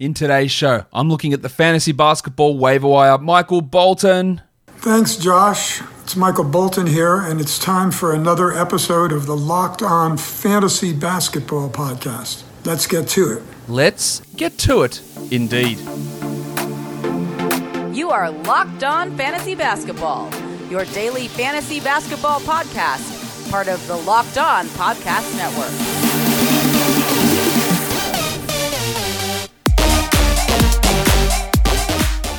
In today's show, I'm looking at the fantasy basketball waiver wire. Michael Bolton. Thanks, Josh. It's Michael Bolton here, and it's time for another episode of the Locked On Fantasy Basketball Podcast. Let's get to it. Let's get to it, indeed. You are Locked On Fantasy Basketball, your daily fantasy basketball podcast, part of the Locked On Podcast Network.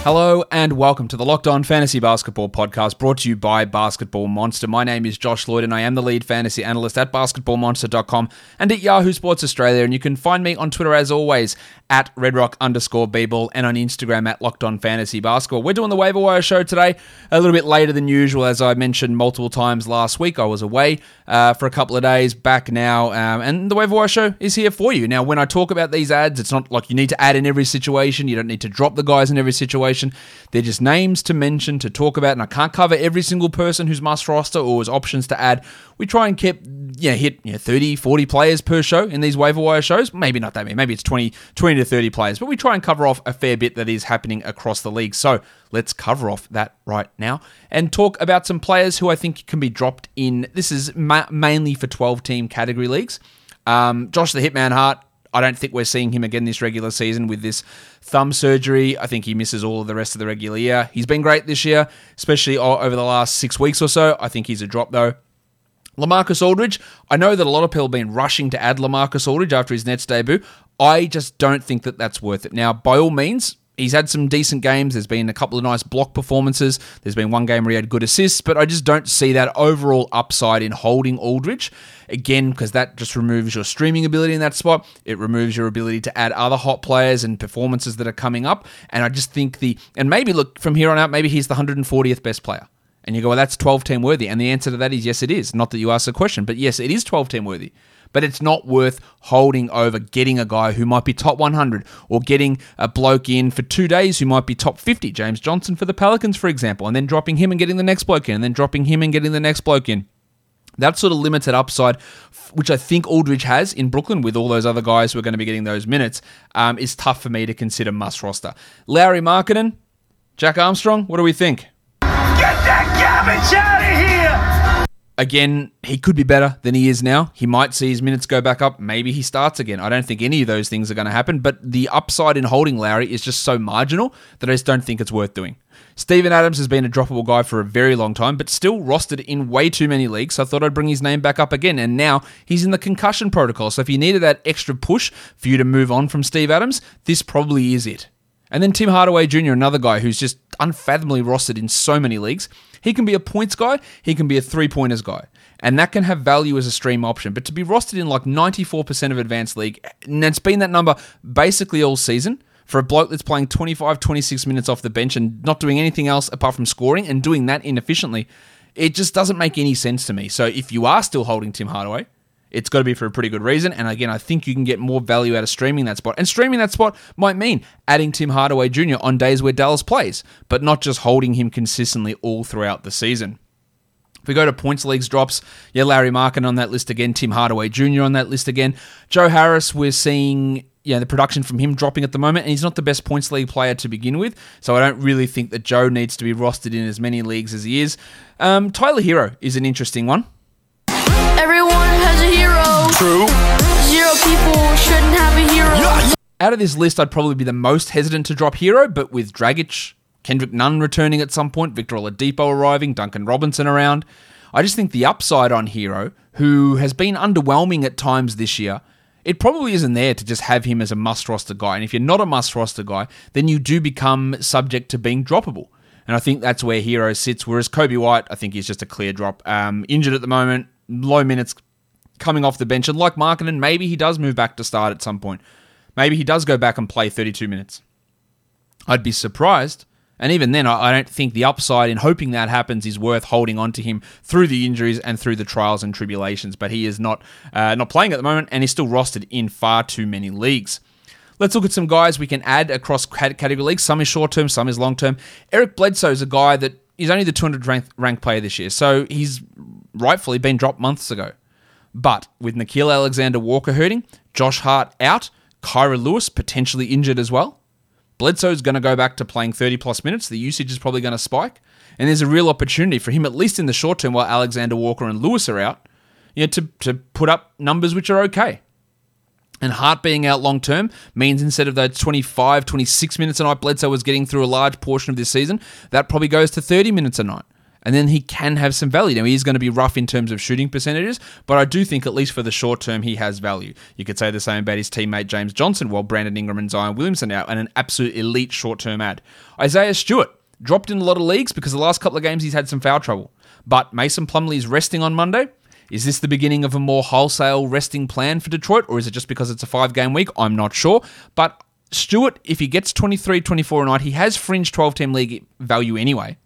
Hello and welcome to the Locked On Fantasy Basketball Podcast brought to you by Basketball Monster. My name is Josh Lloyd and I am the lead fantasy analyst at basketballmonster.com and at Yahoo Sports Australia. And you can find me on Twitter as always at redrock underscore and on Instagram at Locked On Fantasy Basketball. We're doing the waiver wire show today a little bit later than usual. As I mentioned multiple times last week, I was away uh, for a couple of days, back now, um, and the waiver wire show is here for you. Now, when I talk about these ads, it's not like you need to add in every situation. You don't need to drop the guys in every situation situation. They're just names to mention, to talk about, and I can't cover every single person who's must roster or as options to add. We try and keep, yeah, hit you know, 30, 40 players per show in these waiver wire shows. Maybe not that many, maybe it's 20, 20 to 30 players, but we try and cover off a fair bit that is happening across the league. So let's cover off that right now and talk about some players who I think can be dropped in. This is ma- mainly for 12 team category leagues. Um, Josh the Hitman Hart I don't think we're seeing him again this regular season with this thumb surgery. I think he misses all of the rest of the regular year. He's been great this year, especially over the last six weeks or so. I think he's a drop though. Lamarcus Aldridge, I know that a lot of people have been rushing to add Lamarcus Aldridge after his Nets debut. I just don't think that that's worth it. Now, by all means, he's had some decent games. There's been a couple of nice block performances. There's been one game where he had good assists, but I just don't see that overall upside in holding Aldridge. Again, because that just removes your streaming ability in that spot. It removes your ability to add other hot players and performances that are coming up. And I just think the, and maybe look, from here on out, maybe he's the 140th best player. And you go, well, that's 12 team worthy. And the answer to that is yes, it is. Not that you ask the question, but yes, it is 12 team worthy but it's not worth holding over getting a guy who might be top 100 or getting a bloke in for two days who might be top 50. James Johnson for the Pelicans, for example, and then dropping him and getting the next bloke in, and then dropping him and getting the next bloke in. That sort of limited upside, which I think Aldridge has in Brooklyn with all those other guys who are going to be getting those minutes, um, is tough for me to consider must roster. Lauri Markkanen, Jack Armstrong, what do we think? Get that garbage out of here! Again, he could be better than he is now. He might see his minutes go back up. Maybe he starts again. I don't think any of those things are going to happen, but the upside in holding Lauri is just so marginal that I just don't think it's worth doing. Steven Adams has been a droppable guy for a very long time, but still rostered in way too many leagues. So I thought I'd bring his name back up again. And now he's in the concussion protocol. So if you needed that extra push for you to move on from Steve Adams, this probably is it. And then Tim Hardaway Jr., another guy who's just unfathomably rostered in so many leagues. He can be a points guy, he can be a three pointers guy. And that can have value as a stream option. But to be rostered in like 94% of Advanced League, and it's been that number basically all season for a bloke that's playing 25, 26 minutes off the bench and not doing anything else apart from scoring and doing that inefficiently, it just doesn't make any sense to me. So if you are still holding Tim Hardaway, it's got to be for a pretty good reason. And again, I think you can get more value out of streaming that spot. And streaming that spot might mean adding Tim Hardaway Jr. on days where Dallas plays, but not just holding him consistently all throughout the season. If we go to points leagues drops, yeah, Lauri Markkanen on that list again, Tim Hardaway Jr. on that list again. Joe Harris, we're seeing yeah, the production from him dropping at the moment, and he's not the best points league player to begin with. So I don't really think that Joe needs to be rostered in as many leagues as he is. Um, Tyler Herro is an interesting one. Everyone has a hero. True. Zero people shouldn't have a hero. Yeah. Out of this list, I'd probably be the most hesitant to drop Herro, but with Dragic, Kendrick Nunn returning at some point, Victor Oladipo arriving, Duncan Robinson around, I just think the upside on Herro, who has been underwhelming at times this year, it probably isn't there to just have him as a must roster guy. And if you're not a must roster guy, then you do become subject to being droppable. And I think that's where Herro sits. Whereas Coby White, I think he's just a clear drop. Um, injured at the moment, low minutes coming off the bench. And like Markkanen, maybe he does move back to start at some point. Maybe he does go back and play 32 minutes. I'd be surprised. And even then, I don't think the upside in hoping that happens is worth holding on to him through the injuries and through the trials and tribulations. But he is not uh, not playing at the moment, and he's still rostered in far too many leagues. Let's look at some guys we can add across category leagues. Some is short term, some is long term. Eric Bledsoe is a guy that is only the 200 ranked, ranked player this year, so he's rightfully been dropped months ago. But with Nickeil Alexander Walker hurting, Josh Hart out, Kira Lewis potentially injured as well. Bledsoe's going to go back to playing 30 plus minutes. The usage is probably going to spike. And there's a real opportunity for him, at least in the short term, while Alexander Walker and Lewis are out, you know, to, to put up numbers which are okay. And Hart being out long term means instead of those 25, 26 minutes a night Bledsoe was getting through a large portion of this season, that probably goes to 30 minutes a night. And then he can have some value. Now, he's going to be rough in terms of shooting percentages, but I do think, at least for the short term, he has value. You could say the same about his teammate James Johnson, while Brandon Ingram and Zion Williamson out, and an absolute elite short term ad. Isaiah Stewart dropped in a lot of leagues because the last couple of games he's had some foul trouble. But Mason Plumlee is resting on Monday. Is this the beginning of a more wholesale resting plan for Detroit, or is it just because it's a five game week? I'm not sure. But Stewart, if he gets 23 24 a night, he has fringe 12 team league value anyway.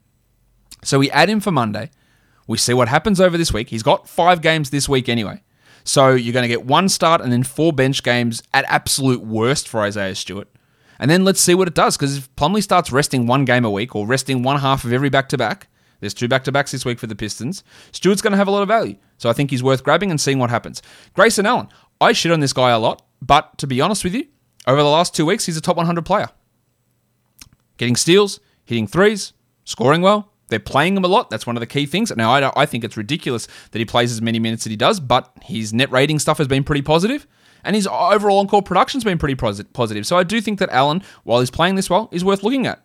So we add him for Monday. We see what happens over this week. He's got five games this week anyway. So you're going to get one start and then four bench games at absolute worst for Isaiah Stewart. And then let's see what it does because if Plumlee starts resting one game a week or resting one half of every back to back, there's two back to backs this week for the Pistons. Stewart's going to have a lot of value. So I think he's worth grabbing and seeing what happens. Grayson Allen, I shit on this guy a lot, but to be honest with you, over the last two weeks, he's a top 100 player. Getting steals, hitting threes, scoring well. They're playing him a lot. That's one of the key things. Now, I, I think it's ridiculous that he plays as many minutes as he does, but his net rating stuff has been pretty positive and his overall on court production's been pretty positive. So I do think that Allen, while he's playing this well, is worth looking at.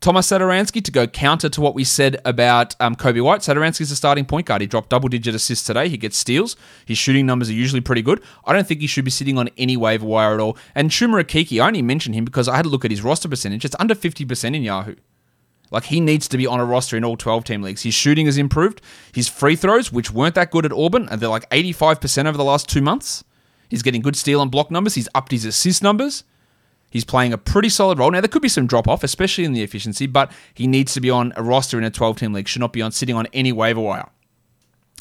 Tomas Satoransky to go counter to what we said about um, Coby White. Satoransky's a starting point guard. He dropped double digit assists today. He gets steals. His shooting numbers are usually pretty good. I don't think he should be sitting on any waiver wire at all. And Chuma Okeke, I only mentioned him because I had a look at his roster percentage. It's under 50% in Yahoo. Like he needs to be on a roster in all 12 team leagues. His shooting has improved. His free throws, which weren't that good at Auburn, and they're like 85% over the last two months. He's getting good steal and block numbers. He's upped his assist numbers. He's playing a pretty solid role. Now, there could be some drop off, especially in the efficiency, but he needs to be on a roster in a 12 team league, should not be on sitting on any waiver wire.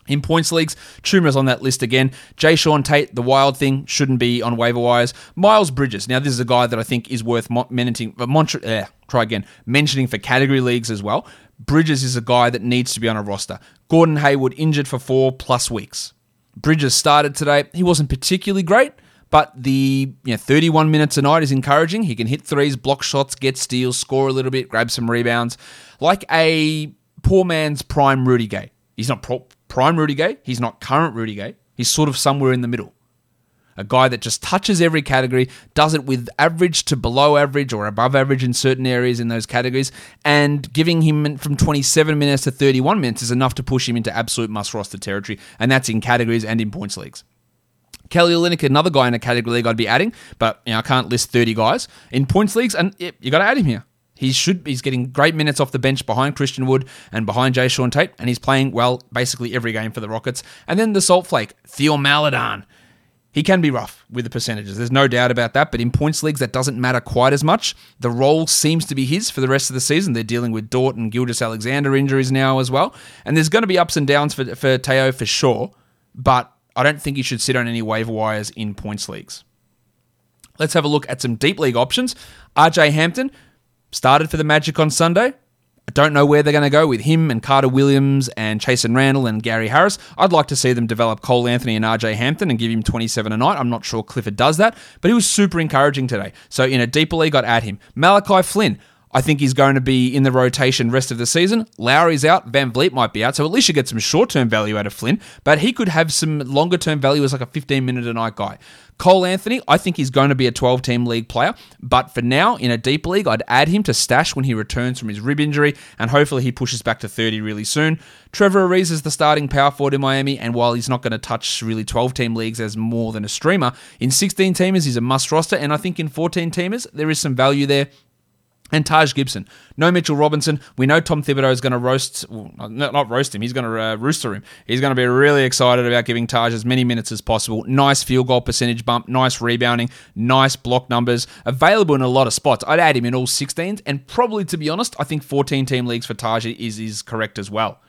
In points leagues, Chuma's on that list again. Jae'Sean Tate, the wild thing, shouldn't be on waiver wires. Miles Bridges. Now, this is a guy that I think is worth mentioning. Uh, try again. Mentioning for category leagues as well. Bridges is a guy that needs to be on a roster. Gordon Hayward injured for four plus weeks. Bridges started today. He wasn't particularly great, but the you know, 31 minutes a night is encouraging. He can hit threes, block shots, get steals, score a little bit, grab some rebounds. Like a poor man's prime Rudy Gay. He's not prime Rudy Gay. He's not current Rudy Gay. He's sort of somewhere in the middle. A guy that just touches every category, does it with average to below average or above average in certain areas in those categories, and giving him from 27 minutes to 31 minutes is enough to push him into absolute must roster territory, and that's in categories and in points leagues. Kelly Olynyk, another guy in a category league I'd be adding, but you know I can't list 30 guys in points leagues, and you got to add him here. He should he's getting great minutes off the bench behind Christian Wood and behind Jae'Sean Tate, and he's playing well basically every game for the Rockets. And then the salt flake, Theo Maledon. He can be rough with the percentages. There's no doubt about that. But in points leagues, that doesn't matter quite as much. The role seems to be his for the rest of the season. They're dealing with Dort and Gilgeous-Alexander injuries now as well. And there's going to be ups and downs for, for Theo for sure. But I don't think he should sit on any waiver wires in points leagues. Let's have a look at some deep league options. RJ Hampton started for the Magic on Sunday. I don't know where they're going to go with him and Carter Williams and Chasson Randle and Gary Harris. I'd like to see them develop Cole Anthony and RJ Hampton and give him 27 a night. I'm not sure Clifford does that, but he was super encouraging today. So in a deeper league, I'd add him. Malachi Flynn. I think he's going to be in the rotation rest of the season. Lowry's out, VanVleet might be out, so at least you get some short term value out of Flynn, but he could have some longer term value as like a 15 minute a night guy. Cole Anthony, I think he's going to be a 12 team league player, but for now, in a deep league, I'd add him to stash when he returns from his rib injury, and hopefully he pushes back to 30 really soon. Trevor Ariza is the starting power forward in Miami, and while he's not going to touch really 12 team leagues as more than a streamer, in 16 teamers, he's a must roster, and I think in 14 teamers, there is some value there. And Taj Gibson. No Mitchell Robinson. We know Tom Thibodeau is going to roast, well, not roast him, he's going to uh, rooster him. He's going to be really excited about giving Taj as many minutes as possible. Nice field goal percentage bump, nice rebounding, nice block numbers. Available in a lot of spots. I'd add him in all 16s, and probably, to be honest, I think 14 team leagues for Taj is, is correct as well.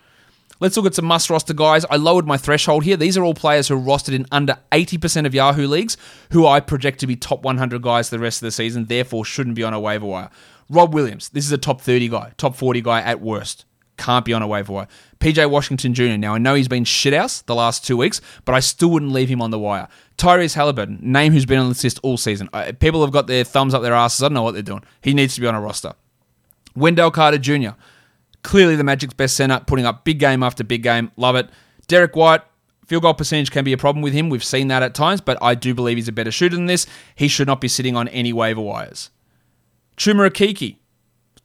Let's look at some must roster guys. I lowered my threshold here. These are all players who are rostered in under 80% of Yahoo leagues, who I project to be top 100 guys the rest of the season, therefore shouldn't be on a waiver wire. Rob Williams, this is a top 30 guy, top 40 guy at worst. Can't be on a waiver wire. PJ Washington Jr. Now, I know he's been shithouse the last two weeks, but I still wouldn't leave him on the wire. Tyrese Haliburton, name who's been on the list all season. People have got their thumbs up their asses. I don't know what they're doing. He needs to be on a roster. Wendell Carter Jr., clearly the Magic's best center, putting up big game after big game. Love it. Derrick White, field goal percentage can be a problem with him. We've seen that at times, but I do believe he's a better shooter than this. He should not be sitting on any waiver wires. Chuma Okeke,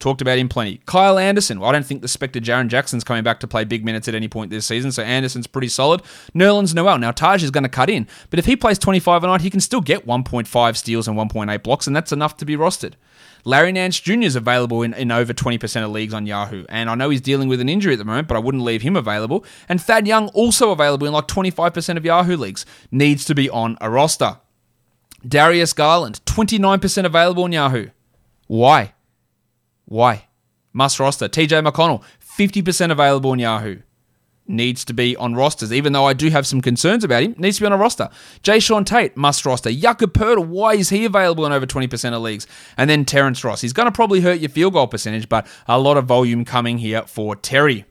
Talked about him plenty. Kyle Anderson. Well, I don't think the Spectre Jaren Jackson's coming back to play big minutes at any point this season, so Anderson's pretty solid. Nerlens Noel. Now, Taj is going to cut in, but if he plays 25 a night, he can still get 1.5 steals and 1.8 blocks, and that's enough to be rostered. Larry Nance Jr. is available in, in over 20% of leagues on Yahoo, and I know he's dealing with an injury at the moment, but I wouldn't leave him available. And Thad Young, also available in like 25% of Yahoo leagues, needs to be on a roster. Darius Garland, 29% available in Yahoo. Why? Why? Must roster. TJ McConnell, 50% available in Yahoo. Needs to be on rosters, even though I do have some concerns about him. Needs to be on a roster. Jae'Sean Tate, must roster. Jakob Poeltl, why is he available in over 20% of leagues? And then Terrence Ross. He's going to probably hurt your field goal percentage, but a lot of volume coming here for Terry.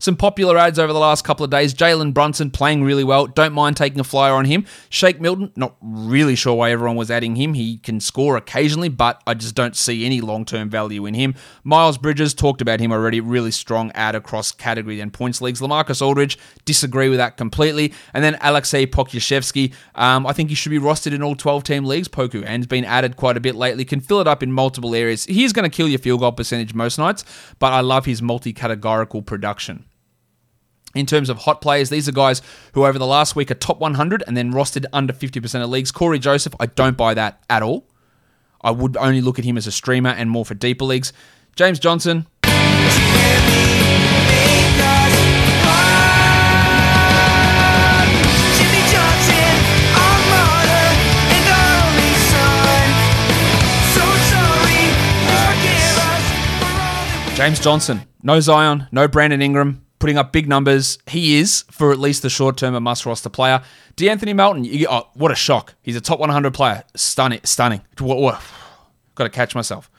Some popular ads over the last couple of days. Jalen Brunson playing really well. Don't mind taking a flyer on him. Shake Milton, not really sure why everyone was adding him. He can score occasionally, but I just don't see any long term value in him. Miles Bridges, talked about him already. Really strong ad across category and points leagues. Lamarcus Aldridge, disagree with that completely. And then Aleksej Pokusevski, um, I think he should be rostered in all 12 team leagues, Poku, and has been added quite a bit lately. Can fill it up in multiple areas. He's going to kill your field goal percentage most nights, but I love his multi categorical production in terms of hot players. These are guys who over the last week are top 100 and then rostered under 50% of leagues. Cory Joseph, I don't buy that at all. I would only look at him as a streamer and more for deeper leagues. James Johnson. James Johnson. No Zion, no Brandon Ingram, putting up big numbers. He is, for at least the short term, a must roster player. De'Anthony Melton, you, oh, what a shock. He's a top 100 player. Stunning. Stunning. What, what? Got to catch myself.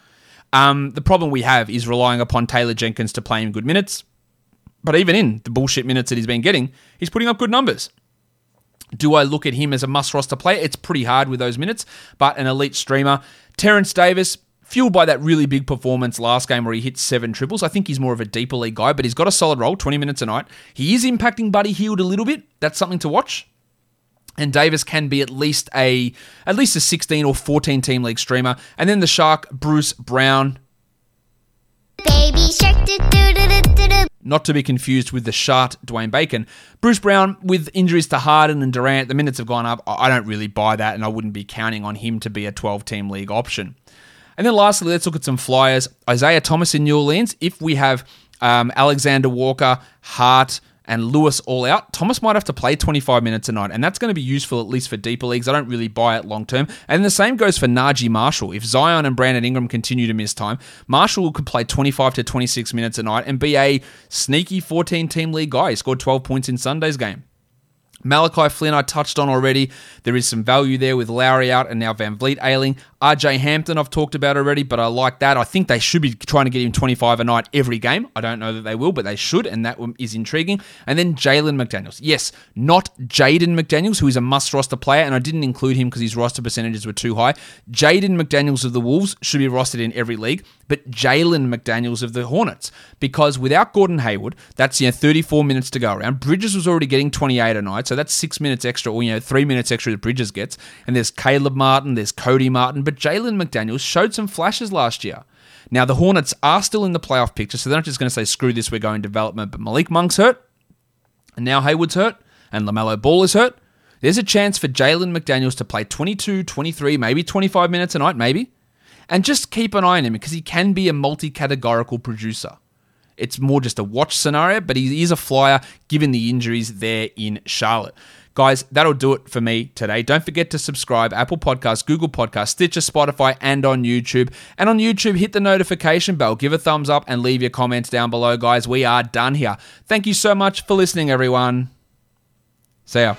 Um, the problem we have is relying upon Taylor Jenkins to play him good minutes. But even in the bullshit minutes that he's been getting, he's putting up good numbers. Do I look at him as a must roster player? It's pretty hard with those minutes, but an elite streamer. Terence Davis, fueled by that really big performance last game where he hit seven triples. I think he's more of a deeper league guy, but he's got a solid role, 20 minutes a night. He is impacting Buddy Hield a little bit. That's something to watch. And Davis can be at least a at least a 16 or 14 team league streamer. And then the Shark, Bruce Brown. Shark, not to be confused with the Shart Dwayne Bacon. Bruce Brown, with injuries to Harden and Durant, the minutes have gone up. I don't really buy that, and I wouldn't be counting on him to be a 12 team league option. And then lastly, let's look at some flyers. Isaiah Thomas in New Orleans. If we have um, Alexander Walker, Hart, and Lewis all out, Thomas might have to play 25 minutes a night, and that's going to be useful at least for deeper leagues. I don't really buy it long term. And the same goes for Naji Marshall. If Zion and Brandon Ingram continue to miss time, Marshall could play 25 to 26 minutes a night and be a sneaky 14 team league guy. He scored 12 points in Sunday's game. Malachi Flynn, I touched on already. There is some value there with Lowry out and now VanVleet ailing. RJ Hampton, I've talked about already, but I like that. I think they should be trying to get him 25 a night every game. I don't know that they will, but they should, and that is intriguing. And then Jalen McDaniels. Yes, not Jaden McDaniels, who is a must roster player, and I didn't include him because his roster percentages were too high. Jaden McDaniels of the Wolves should be rostered in every league, but Jalen McDaniels of the Hornets, because without Gordon Hayward, that's you know 34 minutes to go around. Bridges was already getting 28 a night, so that's six minutes extra, or you know three minutes extra that Bridges gets. And there's Caleb Martin, there's Cody Martin but Jalen McDaniels showed some flashes last year. Now, the Hornets are still in the playoff picture, so they're not just going to say, screw this, we're going development. But Malik Monk's hurt, and now Hayward's hurt, and LaMelo Ball is hurt. There's a chance for Jalen McDaniels to play 22, 23, maybe 25 minutes a night, maybe. And just keep an eye on him because he can be a multi categorical producer. It's more just a watch scenario, but he is a flyer given the injuries there in Charlotte. Guys, that'll do it for me today. Don't forget to subscribe Apple Podcasts, Google Podcasts, Stitcher, Spotify, and on YouTube. And on YouTube, hit the notification bell, give a thumbs up, and leave your comments down below, guys. We are done here. Thank you so much for listening, everyone. See ya.